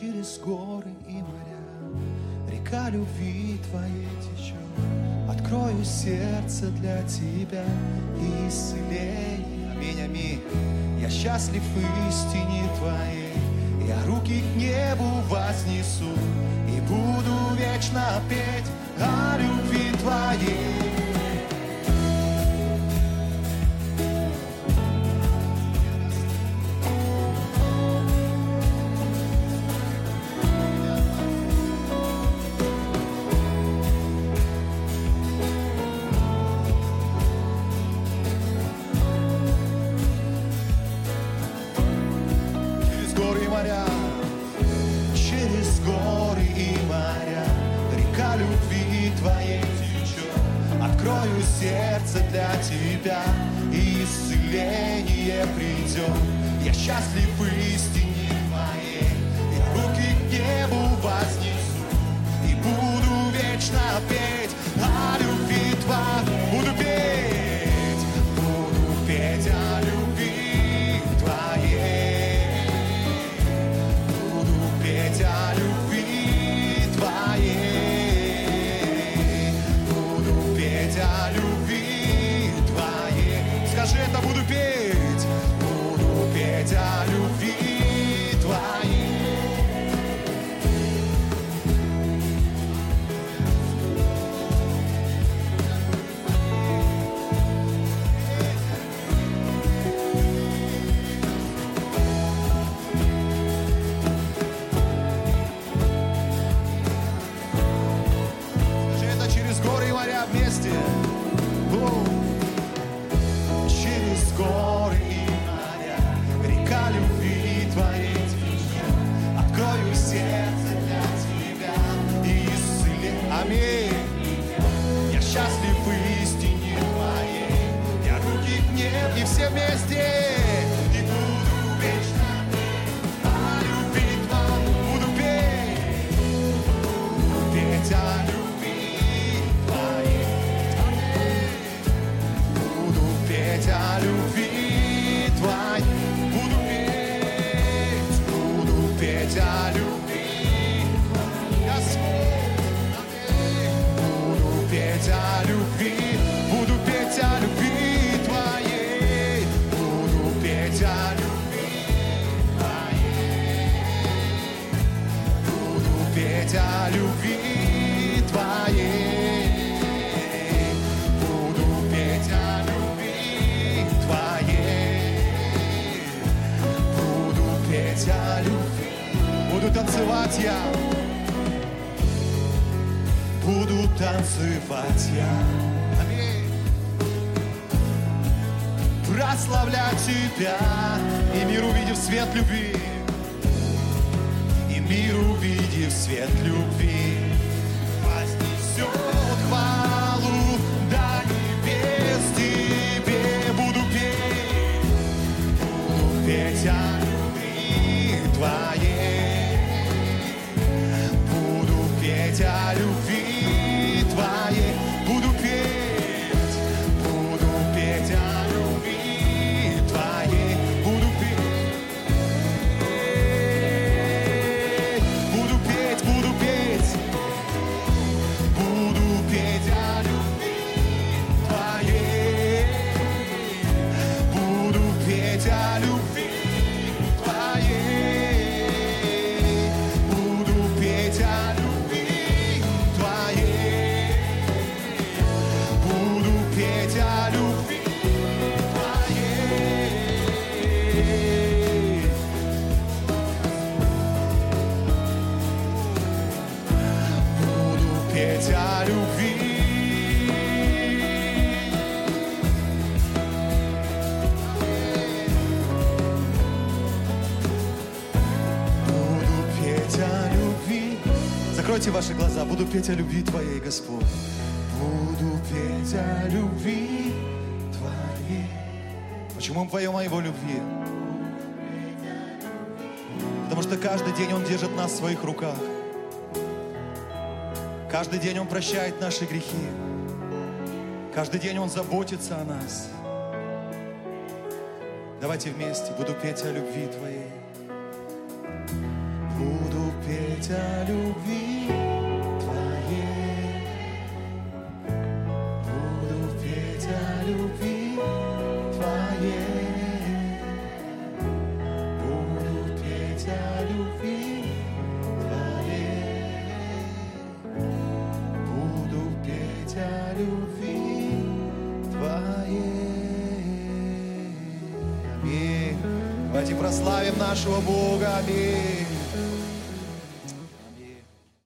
через горы и моря. Река любви Твоей течет. Открою сердце для Тебя и исцеление. Аминь, аминь. Я счастлив в истине Твоей. Я руки к небу вознесу и буду вечно петь о любви Твоей. Моря, через горы и моря, река любви Твоей течет. Открою сердце для Тебя, и исцеление придет. Я счастлив в истине Твоей, я руки к небу вознесу, горы и моря, река любви Твоей. Открою сердце для Тебя и исцеление. Аминь. Я счастлив в Петь о любви Твоей. Буду петь о любви Твоей. Буду петь о любви. Буду танцевать я. Буду танцевать я. Прославлять Тебя и мир увидев свет любви и увидев свет любви, Закройте ваши глаза. Буду петь о любви Твоей, Господь. Буду петь о любви Твоей. Почему мы поем о Его любви? Потому что каждый день Он держит нас в своих руках. Каждый день Он прощает наши грехи. Каждый день Он заботится о нас. Давайте вместе буду петь о любви Твоей. Буду петь о любви Давайте прославим нашего Бога. Аминь.